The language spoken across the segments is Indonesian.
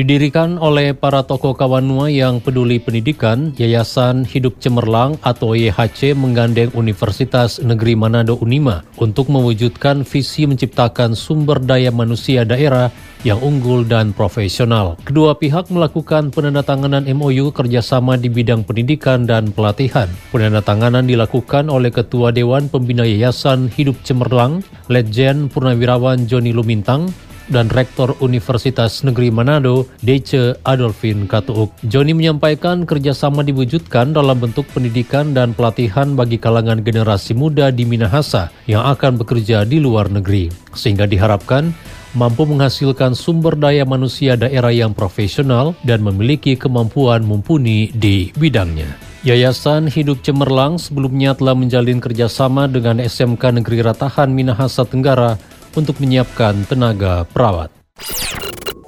Didirikan oleh para tokoh Kawanua yang peduli pendidikan, Yayasan Hidup Cemerlang atau YHC menggandeng Universitas Negeri Manado Unima untuk mewujudkan visi menciptakan sumber daya manusia daerah yang unggul dan profesional. Kedua pihak melakukan penandatanganan MOU kerjasama di bidang pendidikan dan pelatihan. Penandatanganan dilakukan oleh Ketua Dewan Pembina Yayasan Hidup Cemerlang, Letjen Purnawirawan Joni Lumintang, dan Rektor Universitas Negeri Manado, Dece Adolfin Katuuk. Joni menyampaikan kerjasama diwujudkan dalam bentuk pendidikan dan pelatihan bagi kalangan generasi muda di Minahasa yang akan bekerja di luar negeri, sehingga diharapkan mampu menghasilkan sumber daya manusia daerah yang profesional dan memiliki kemampuan mumpuni di bidangnya. Yayasan Hidup Cemerlang sebelumnya telah menjalin kerjasama dengan SMK Negeri Ratahan Minahasa Tenggara untuk menyiapkan tenaga perawat.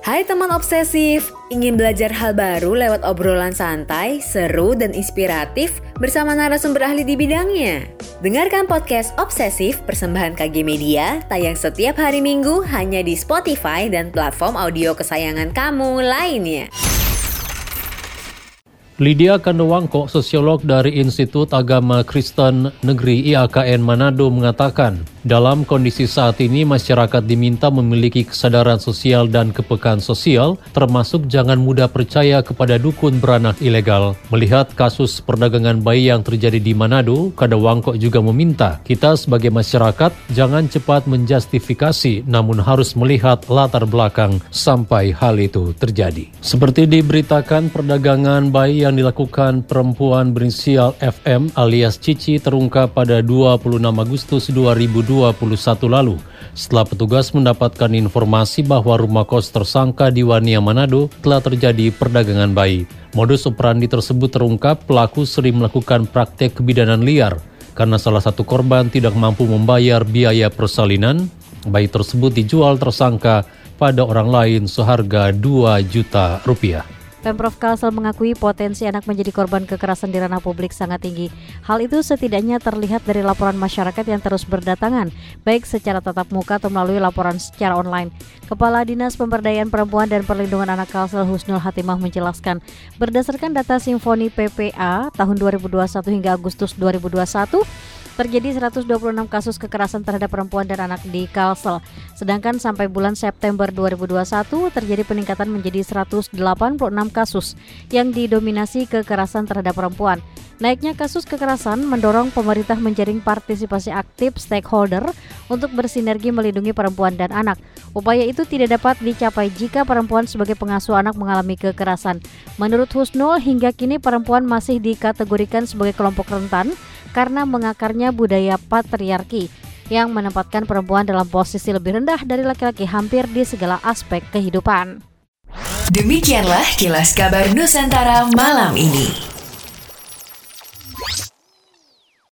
Hai teman obsesif, ingin belajar hal baru lewat obrolan santai, seru, dan inspiratif bersama narasumber ahli di bidangnya? Dengarkan podcast Obsesif persembahan KG Media tayang setiap hari Minggu hanya di Spotify dan platform audio kesayangan kamu lainnya. Lydia Kandowangko, sosiolog dari Institut Agama Kristen Negeri IAKN Manado mengatakan, dalam kondisi saat ini, masyarakat diminta memiliki kesadaran sosial dan kepekaan sosial, termasuk jangan mudah percaya kepada dukun beranak ilegal. Melihat kasus perdagangan bayi yang terjadi di Manado, Kadawangko juga meminta kita sebagai masyarakat jangan cepat menjustifikasi, namun harus melihat latar belakang sampai hal itu terjadi. Seperti diberitakan, perdagangan bayi yang dilakukan perempuan berinisial FM alias Cici terungkap pada 26 Agustus 2020 2021 lalu setelah petugas mendapatkan informasi bahwa rumah kos tersangka di Wania Manado telah terjadi perdagangan bayi. Modus operandi tersebut terungkap pelaku sering melakukan praktek kebidanan liar karena salah satu korban tidak mampu membayar biaya persalinan. Bayi tersebut dijual tersangka pada orang lain seharga 2 juta rupiah. Pemprov Kalsel mengakui potensi anak menjadi korban kekerasan di ranah publik sangat tinggi. Hal itu setidaknya terlihat dari laporan masyarakat yang terus berdatangan, baik secara tatap muka atau melalui laporan secara online. Kepala Dinas Pemberdayaan Perempuan dan Perlindungan Anak Kalsel Husnul Hatimah menjelaskan, berdasarkan data Simfoni PPA tahun 2021 hingga Agustus 2021, terjadi 126 kasus kekerasan terhadap perempuan dan anak di Kalsel. Sedangkan sampai bulan September 2021 terjadi peningkatan menjadi 186 kasus yang didominasi kekerasan terhadap perempuan. Naiknya kasus kekerasan mendorong pemerintah menjaring partisipasi aktif stakeholder untuk bersinergi melindungi perempuan dan anak. Upaya itu tidak dapat dicapai jika perempuan sebagai pengasuh anak mengalami kekerasan. Menurut Husnul, hingga kini perempuan masih dikategorikan sebagai kelompok rentan karena mengakarnya budaya patriarki yang menempatkan perempuan dalam posisi lebih rendah dari laki-laki hampir di segala aspek kehidupan. Demikianlah kilas kabar Nusantara malam ini.